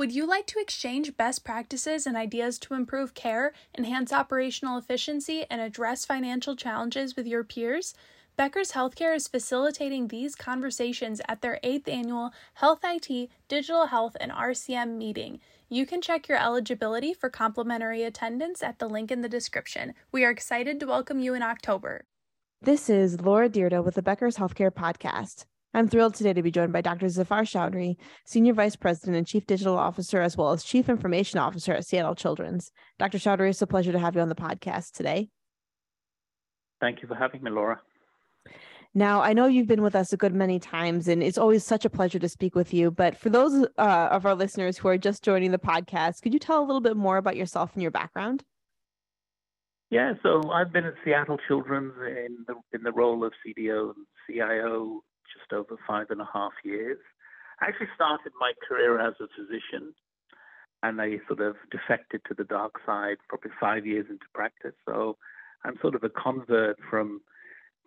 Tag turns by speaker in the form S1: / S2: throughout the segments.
S1: Would you like to exchange best practices and ideas to improve care, enhance operational efficiency, and address financial challenges with your peers? Becker's Healthcare is facilitating these conversations at their 8th annual Health IT, Digital Health, and RCM meeting. You can check your eligibility for complimentary attendance at the link in the description. We are excited to welcome you in October.
S2: This is Laura Dyrda with the Becker's Healthcare Podcast. I'm thrilled today to be joined by Dr. Zafar Chaudry, Senior Vice President and Chief Digital Officer, as well as Chief Information Officer at Seattle Children's. Dr. Chaudry, it's a pleasure to have you on the podcast today.
S3: Thank you for having me, Laura.
S2: Now, I know you've been with us a good many times, and it's always such a pleasure to speak with you. But for those uh, of our listeners who are just joining the podcast, could you tell a little bit more about yourself and your background?
S3: Yeah, so I've been at Seattle Children's in the in the role of CDO and CIO just over five and a half years. I actually started my career as a physician, and I sort of defected to the dark side probably five years into practice. So I'm sort of a convert from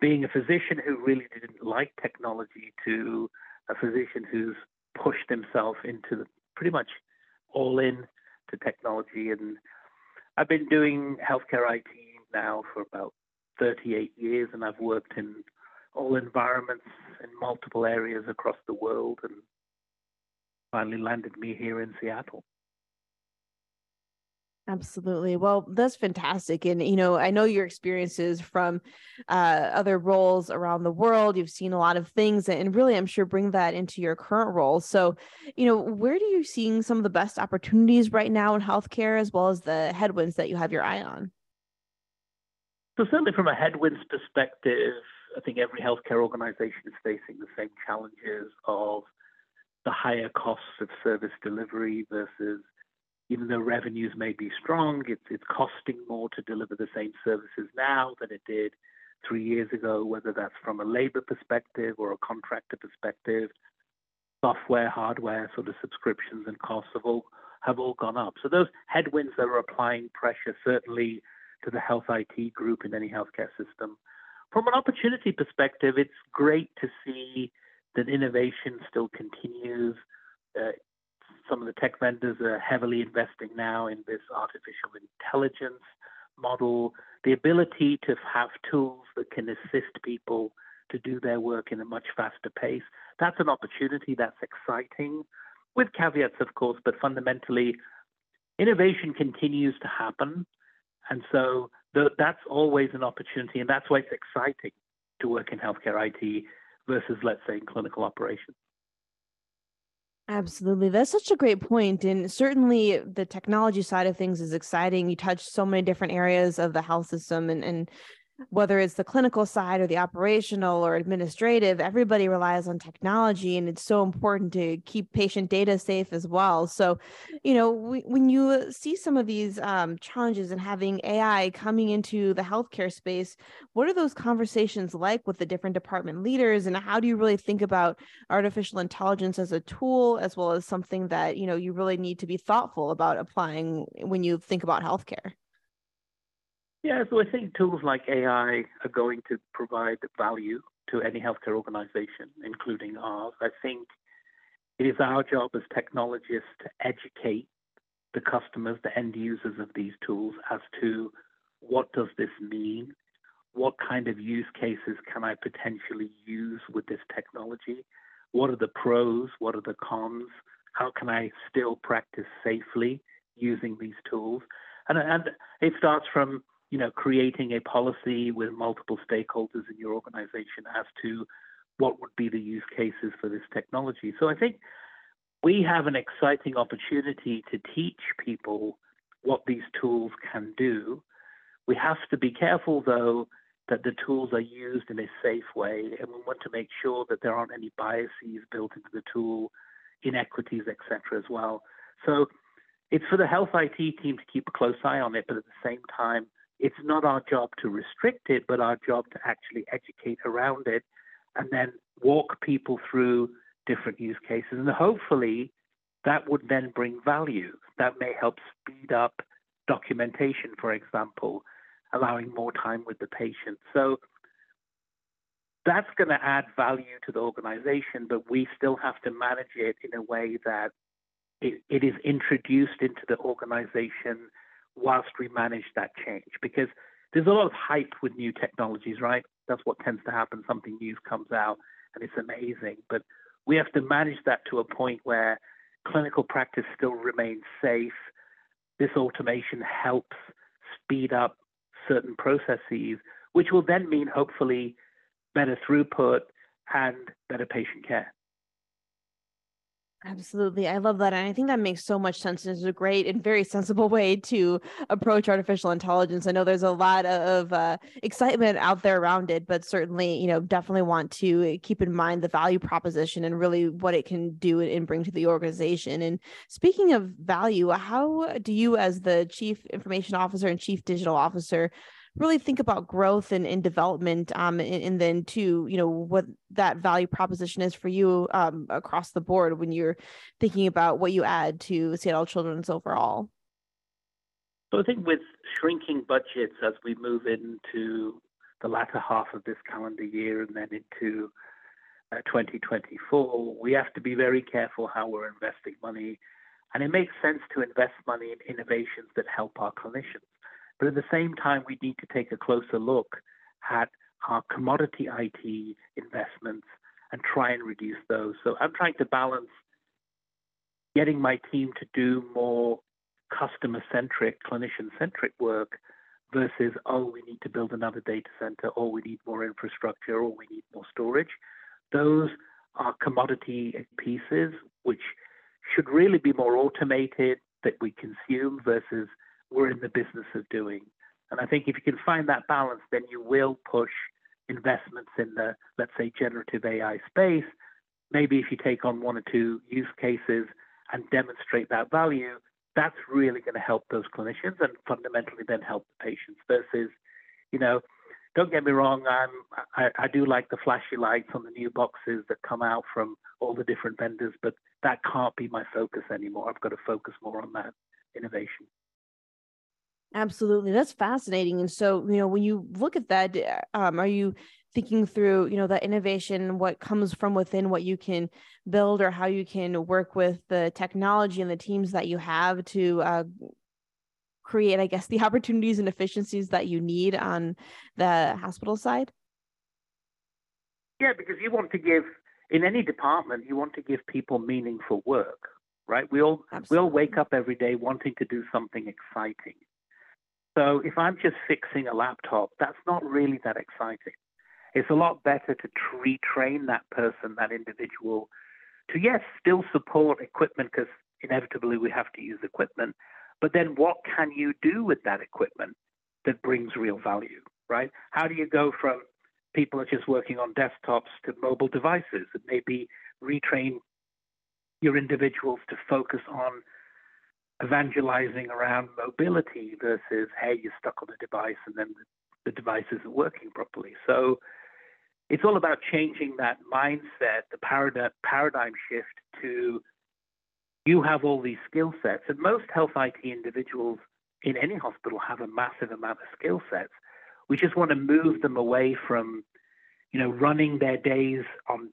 S3: being a physician who really didn't like technology to a physician who's pushed himself into the, pretty much all in to technology. And I've been doing healthcare IT now for about 38 years, and I've worked in all environments in multiple areas across the world and finally landed me here in Seattle.
S2: Absolutely. Well, that's fantastic. And, you know, I know your experiences from uh, other roles around the world. You've seen a lot of things and really, I'm sure, bring that into your current role. So, you know, where do you seeing some of the best opportunities right now in healthcare as well as the headwinds that you have your eye on?
S3: So, certainly from a headwinds perspective, I think every healthcare organization is facing the same challenges of the higher costs of service delivery versus even though revenues may be strong, it's, it's costing more to deliver the same services now than it did three years ago, whether that's from a labor perspective or a contractor perspective. Software, hardware, sort of subscriptions and costs have all have all gone up. So those headwinds that are applying pressure certainly to the health IT group in any healthcare system from an opportunity perspective, it's great to see that innovation still continues. Uh, some of the tech vendors are heavily investing now in this artificial intelligence model, the ability to have tools that can assist people to do their work in a much faster pace. That's an opportunity, that's exciting, with caveats, of course, but fundamentally, innovation continues to happen. And so that's always an opportunity, and that's why it's exciting to work in healthcare IT versus, let's say, in clinical operations.
S2: Absolutely. That's such a great point. And certainly the technology side of things is exciting. You touch so many different areas of the health system and, and whether it's the clinical side or the operational or administrative, everybody relies on technology, and it's so important to keep patient data safe as well. So, you know, we, when you see some of these um, challenges and having AI coming into the healthcare space, what are those conversations like with the different department leaders, and how do you really think about artificial intelligence as a tool, as well as something that you know you really need to be thoughtful about applying when you think about healthcare?
S3: Yeah, so I think tools like AI are going to provide value to any healthcare organization, including ours. I think it is our job as technologists to educate the customers, the end users of these tools as to what does this mean? What kind of use cases can I potentially use with this technology? What are the pros? What are the cons? How can I still practice safely using these tools? And, and it starts from you know, creating a policy with multiple stakeholders in your organization as to what would be the use cases for this technology. So I think we have an exciting opportunity to teach people what these tools can do. We have to be careful, though, that the tools are used in a safe way, and we want to make sure that there aren't any biases built into the tool, inequities, etc., as well. So it's for the health IT team to keep a close eye on it, but at the same time, it's not our job to restrict it, but our job to actually educate around it and then walk people through different use cases. And hopefully that would then bring value. That may help speed up documentation, for example, allowing more time with the patient. So that's going to add value to the organization, but we still have to manage it in a way that it, it is introduced into the organization whilst we manage that change. Because there's a lot of hype with new technologies, right? That's what tends to happen. Something new comes out and it's amazing. But we have to manage that to a point where clinical practice still remains safe. This automation helps speed up certain processes, which will then mean hopefully better throughput and better patient care.
S2: Absolutely. I love that. And I think that makes so much sense. It's a great and very sensible way to approach artificial intelligence. I know there's a lot of uh, excitement out there around it, but certainly, you know, definitely want to keep in mind the value proposition and really what it can do and bring to the organization. And speaking of value, how do you, as the chief information officer and chief digital officer, really think about growth and, and development um, and, and, then to you know what that value proposition is for you um, across the board when you're thinking about what you add to seattle children's overall.
S3: So i think with shrinking budgets as we move into the latter half of this calendar year and then into uh, 2024 we have to be very careful how we're investing money. And it makes sense to invest money in innovations that help our clinicians but at the same time, we need to take a closer look at our commodity IT investments and try and reduce those. So I'm trying to balance getting my team to do more customer centric, clinician centric work versus, oh, we need to build another data center, or we need more infrastructure, or we need more storage. Those are commodity pieces which should really be more automated that we consume versus we're in the business of doing. And I think if you can find that balance, then you will push investments in the, let's say, generative AI space. Maybe if you take on one or two use cases and demonstrate that value, that's really going to help those clinicians and fundamentally then help the patients versus, you know, don't get me wrong, I'm, I, I do like the flashy lights on the new boxes that come out from all the different vendors, but that can't be my focus anymore. I've got to focus more on that innovation.
S2: Absolutely. That's fascinating. And so, you know, when you look at that, uh, um, are you thinking through, you know, the innovation, what comes from within, what you can build, or how you can work with the technology and the teams that you have to uh, create, I guess, the opportunities and efficiencies that you need on the hospital side?
S3: Yeah, because you want to give, in any department, you want to give people meaningful work, right? We all Absolutely. we all wake up every day wanting to do something exciting. So if I'm just fixing a laptop, that's not really that exciting. It's a lot better to retrain that person, that individual, to yes, still support equipment because inevitably we have to use equipment. But then what can you do with that equipment that brings real value, right? How do you go from people are just working on desktops to mobile devices and maybe retrain your individuals to focus on evangelizing around mobility versus, hey, you're stuck on a device and then the, device isn't working properly. So it's all about changing that mindset, the paradigm, paradigm shift to you have all these skill sets. And most health IT individuals in any hospital have a massive amount of skill sets. We just want to move them away from, you know, running their days on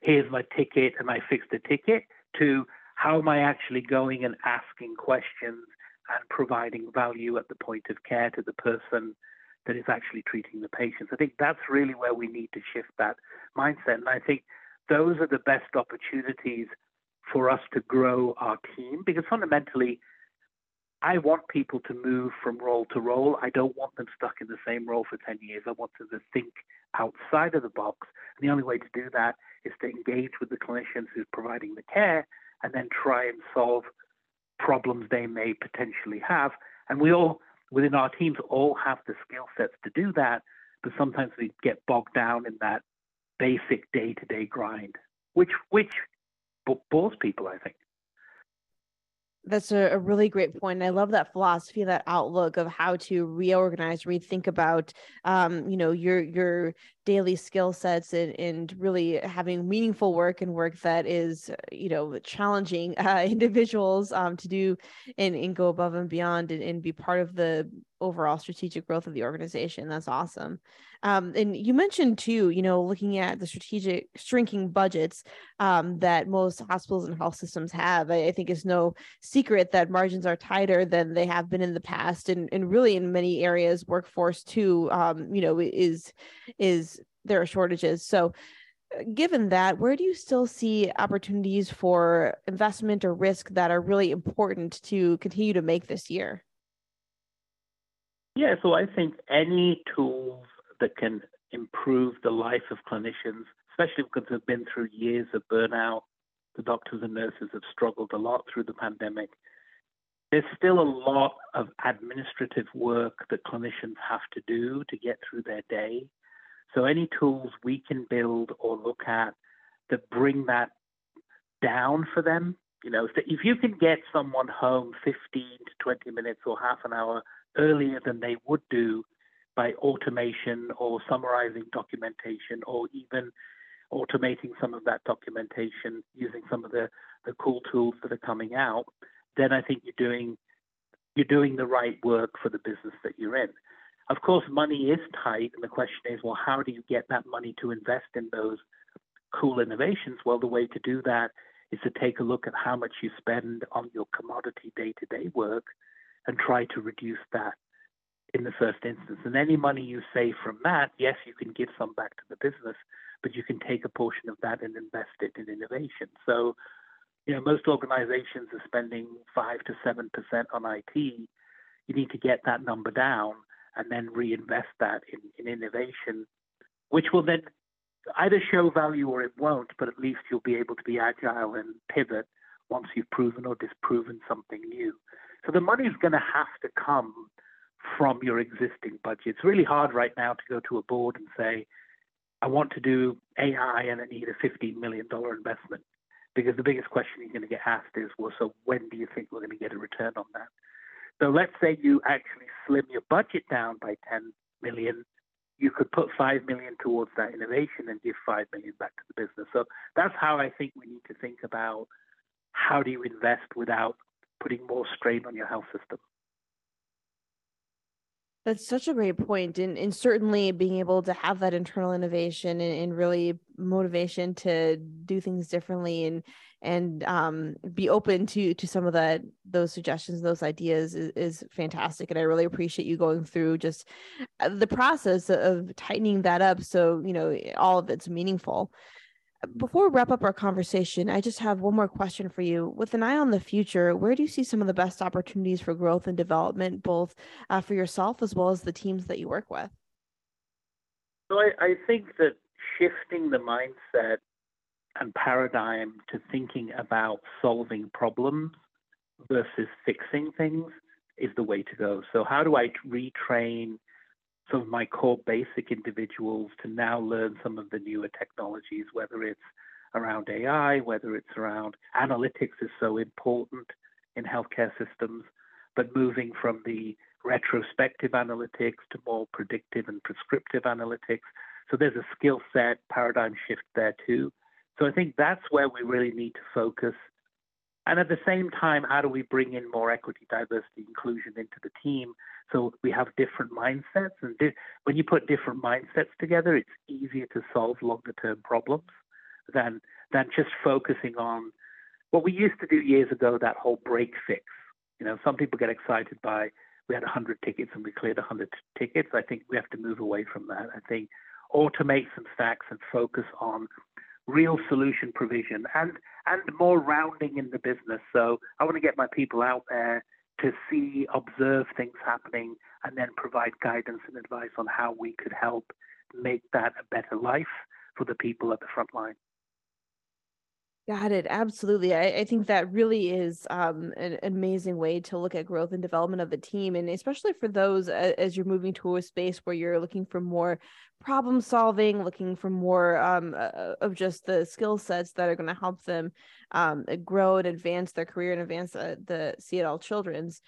S3: here's my ticket and I fixed the ticket to how am I actually going and asking questions and providing value at the point of care to the person that is actually treating the patients? I think that's really where we need to shift that mindset. And I think those are the best opportunities for us to grow our team because fundamentally, I want people to move from role to role. I don't want them stuck in the same role for 10 years. I want them to think outside of the box. And the only way to do that is to engage with the clinicians who's providing the care and then try and solve problems they may potentially have. And we all, within our teams, all have the skill sets to do that, but sometimes we get bogged down in that basic day to day grind, which, which bores people, I think
S2: that's a, a, really great point. I love that philosophy, that outlook of how to reorganize, rethink about, um, you know, your your daily skill sets and, and really having meaningful work and work that is you know challenging uh, individuals um, to do and, and go above and beyond and, and be part of the overall strategic growth of the organization that's awesome um, and you mentioned too, you know, looking at the strategic shrinking budgets um, that most hospitals and health systems have. I, I, think it's no secret that margins are tighter than they have been in the past, and and really in many areas, workforce too, um, you know, is is there are shortages. So uh, given that where do you still see opportunities for investment or risk that are really important to continue to make this year
S3: yeah so i think any tools that can improve the life of clinicians, especially because they've been through years of burnout. The doctors and nurses have struggled a lot through the pandemic. There's still a lot of administrative work that clinicians have to do to get through their day. So, any tools we can build or look at that bring that down for them, you know, if you can get someone home 15 to 20 minutes or half an hour earlier than they would do by automation or summarizing documentation or even automating some of that documentation using some of the, the cool tools that are coming out, then I think you're doing you're doing the right work for the business that you're in. Of course, money is tight, and the question is, well, how do you get that money to invest in those cool innovations? Well, the way to do that is to take a look at how much you spend on your commodity day-to-day work and try to reduce that in the first instance. And any money you save from that, yes, you can give some back to the business, but you can take a portion of that and invest it in innovation. So, you know, most organizations are spending five to seven percent on IT. You need to get that number down and then reinvest that in, in innovation, which will then either show value or it won't, but at least you'll be able to be agile and pivot once you've proven or disproven something new. So the money is going to have to come from your existing budget. It's really hard right now to go to a board and say, I want to do AI and I need a $15 million investment. Because the biggest question you're going to get asked is, well, so when do you think we're going to get a return on that? So let's say you actually slim your budget down by 10 million, you could put 5 million towards that innovation and give 5 million back to the business. So that's how I think we need to think about how do you invest without putting more strain on your health system.
S2: That's such a great point. And, and certainly being able to have that internal innovation and, and really motivation to do things differently and and um, be open to to some of that those suggestions, those ideas is, is fantastic. And I really appreciate you going through just uh, the process of tightening that up so you know all of it's meaningful before we wrap up our conversation, I just have one more question for you. With an eye on the future, where do you see some of the best opportunities for growth and development, both uh, for yourself as well as the teams that you work with?
S3: So I, I think that shifting the mindset and paradigm to thinking about solving problems versus fixing things is the way to go. So, how do I retrain some of my core basic individuals to now learn some of the newer technologies, whether it's around AI, whether it's around analytics is so important in healthcare systems, but moving from the retrospective analytics to more predictive and prescriptive analytics. So there's a skill set paradigm shift there too. So I think that's where we really need to focus. And at the same time, how do we bring in more equity, diversity, inclusion into the team so we have different mindsets, and di- when you put different mindsets together, it's easier to solve longer term problems than than just focusing on what we used to do years ago. That whole break fix. You know, some people get excited by we had 100 tickets and we cleared 100 tickets. I think we have to move away from that. I think automate some stacks and focus on real solution provision and and more rounding in the business. So I want to get my people out there to see, observe things happening, and then provide guidance and advice on how we could help make that a better life for the people at the front line.
S2: Got it. Absolutely. I, I think that really is um, an, amazing way to look at growth and development of the team. And especially for those uh, as you're moving to a space where you're looking for more problem solving, looking for more um, uh, of just the skill sets that are going to help them um, grow and advance their career and advance uh, the Seattle Children's.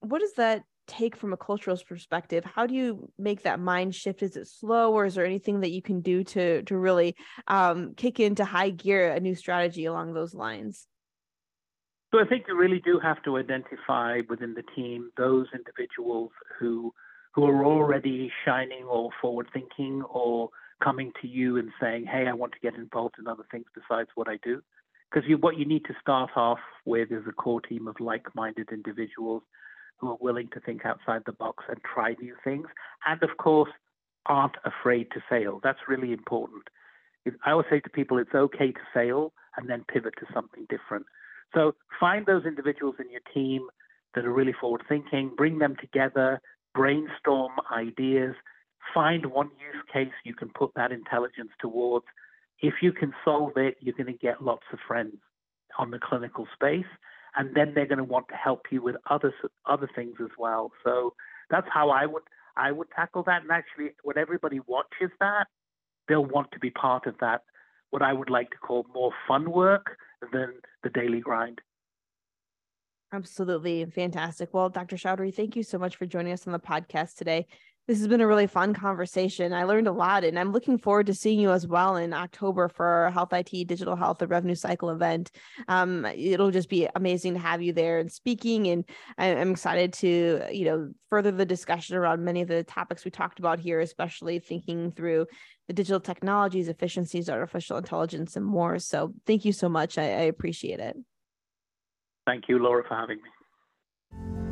S2: What does that take from a cultural perspective how do you make that mind shift? Is it slow or is there anything that you can do to to really um, kick into high gear a new strategy along those lines?
S3: So i think you really do have to identify within the team those individuals who who are already shining or forward thinking or coming to you and saying hey i want to get involved in other things besides what i do. Because what you need to start off with is a core team of like-minded individuals who are willing to think outside the box and try new things, and of course, aren't afraid to fail. That's really important. I always say to people, it's okay to fail and then pivot to something different. So find those individuals in your team that are really forward thinking, bring them together, brainstorm ideas, find one use case you can put that intelligence towards. If you can solve it, you're going to get lots of friends on the clinical space and then they're going to want to help you with other other things as well. So that's how I would I would tackle that. And actually, when everybody watches that, they'll want to be part of that. What I would like to call more fun work than the daily grind.
S2: Absolutely fantastic. Well, Dr. Chaudry, thank you so much for joining us on the podcast today. This has been a really fun conversation. I learned a lot, and I'm looking forward to seeing you as well in October for our Health IT Digital Health the Revenue Cycle event. Um, it'll just be amazing to have you there and speaking, and I'm excited to you know further the discussion around many of the topics we talked about here, especially thinking through the digital technologies, efficiencies, artificial intelligence, and more. So, thank you so much. I, I appreciate it.
S3: Thank you, Laura, for having me.